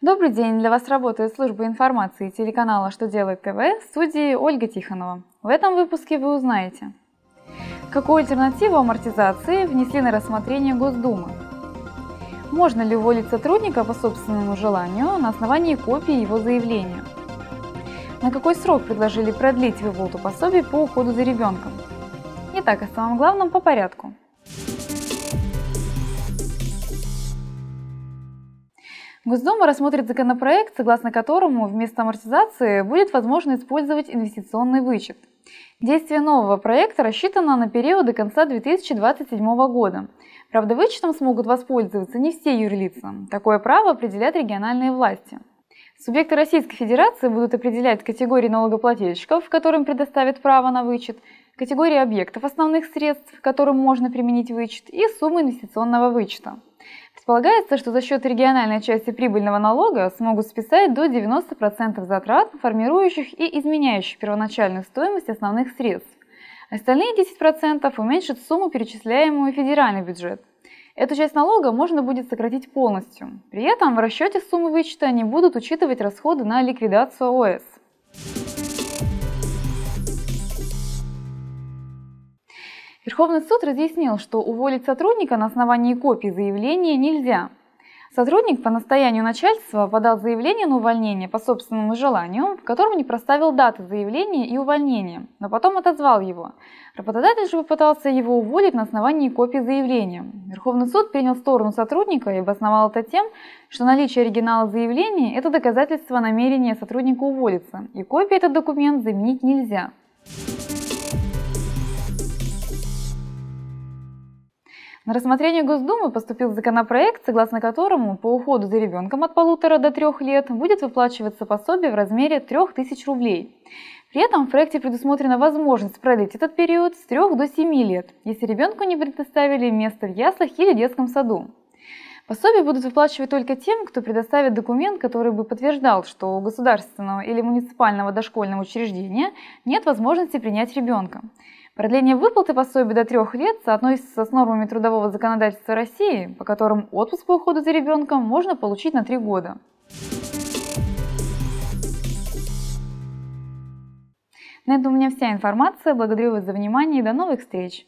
Добрый день! Для вас работает служба информации телеканала «Что делает ТВ» в студии Ольга Тихонова. В этом выпуске вы узнаете, какую альтернативу амортизации внесли на рассмотрение Госдумы, можно ли уволить сотрудника по собственному желанию на основании копии его заявления, на какой срок предложили продлить выплату пособий по уходу за ребенком. Итак, о самом главном по порядку – Госдума рассмотрит законопроект, согласно которому вместо амортизации будет возможно использовать инвестиционный вычет. Действие нового проекта рассчитано на период до конца 2027 года. Правда, вычетом смогут воспользоваться не все юрлица. Такое право определяют региональные власти. Субъекты Российской Федерации будут определять категории налогоплательщиков, которым предоставят право на вычет, категории объектов основных средств, которым можно применить вычет, и суммы инвестиционного вычета. Предполагается, что за счет региональной части прибыльного налога смогут списать до 90% затрат, формирующих и изменяющих первоначальную стоимость основных средств. Остальные 10% уменьшат сумму, перечисляемую в федеральный бюджет. Эту часть налога можно будет сократить полностью. При этом в расчете суммы вычета не будут учитывать расходы на ликвидацию ОС. Верховный суд разъяснил, что уволить сотрудника на основании копии заявления нельзя. Сотрудник по настоянию начальства подал заявление на увольнение по собственному желанию, в котором не проставил даты заявления и увольнения, но потом отозвал его. Работодатель же попытался его уволить на основании копии заявления. Верховный суд принял сторону сотрудника и обосновал это тем, что наличие оригинала заявления – это доказательство намерения сотрудника уволиться, и копии этот документ заменить нельзя. На рассмотрение Госдумы поступил законопроект, согласно которому по уходу за ребенком от полутора до трех лет будет выплачиваться пособие в размере 3000 рублей. При этом в проекте предусмотрена возможность продлить этот период с 3 до 7 лет, если ребенку не предоставили место в яслах или детском саду. Пособие будут выплачивать только тем, кто предоставит документ, который бы подтверждал, что у государственного или муниципального дошкольного учреждения нет возможности принять ребенка. Продление выплаты пособия до трех лет соотносится с нормами трудового законодательства России, по которым отпуск по уходу за ребенком можно получить на три года. На этом у меня вся информация. Благодарю вас за внимание и до новых встреч!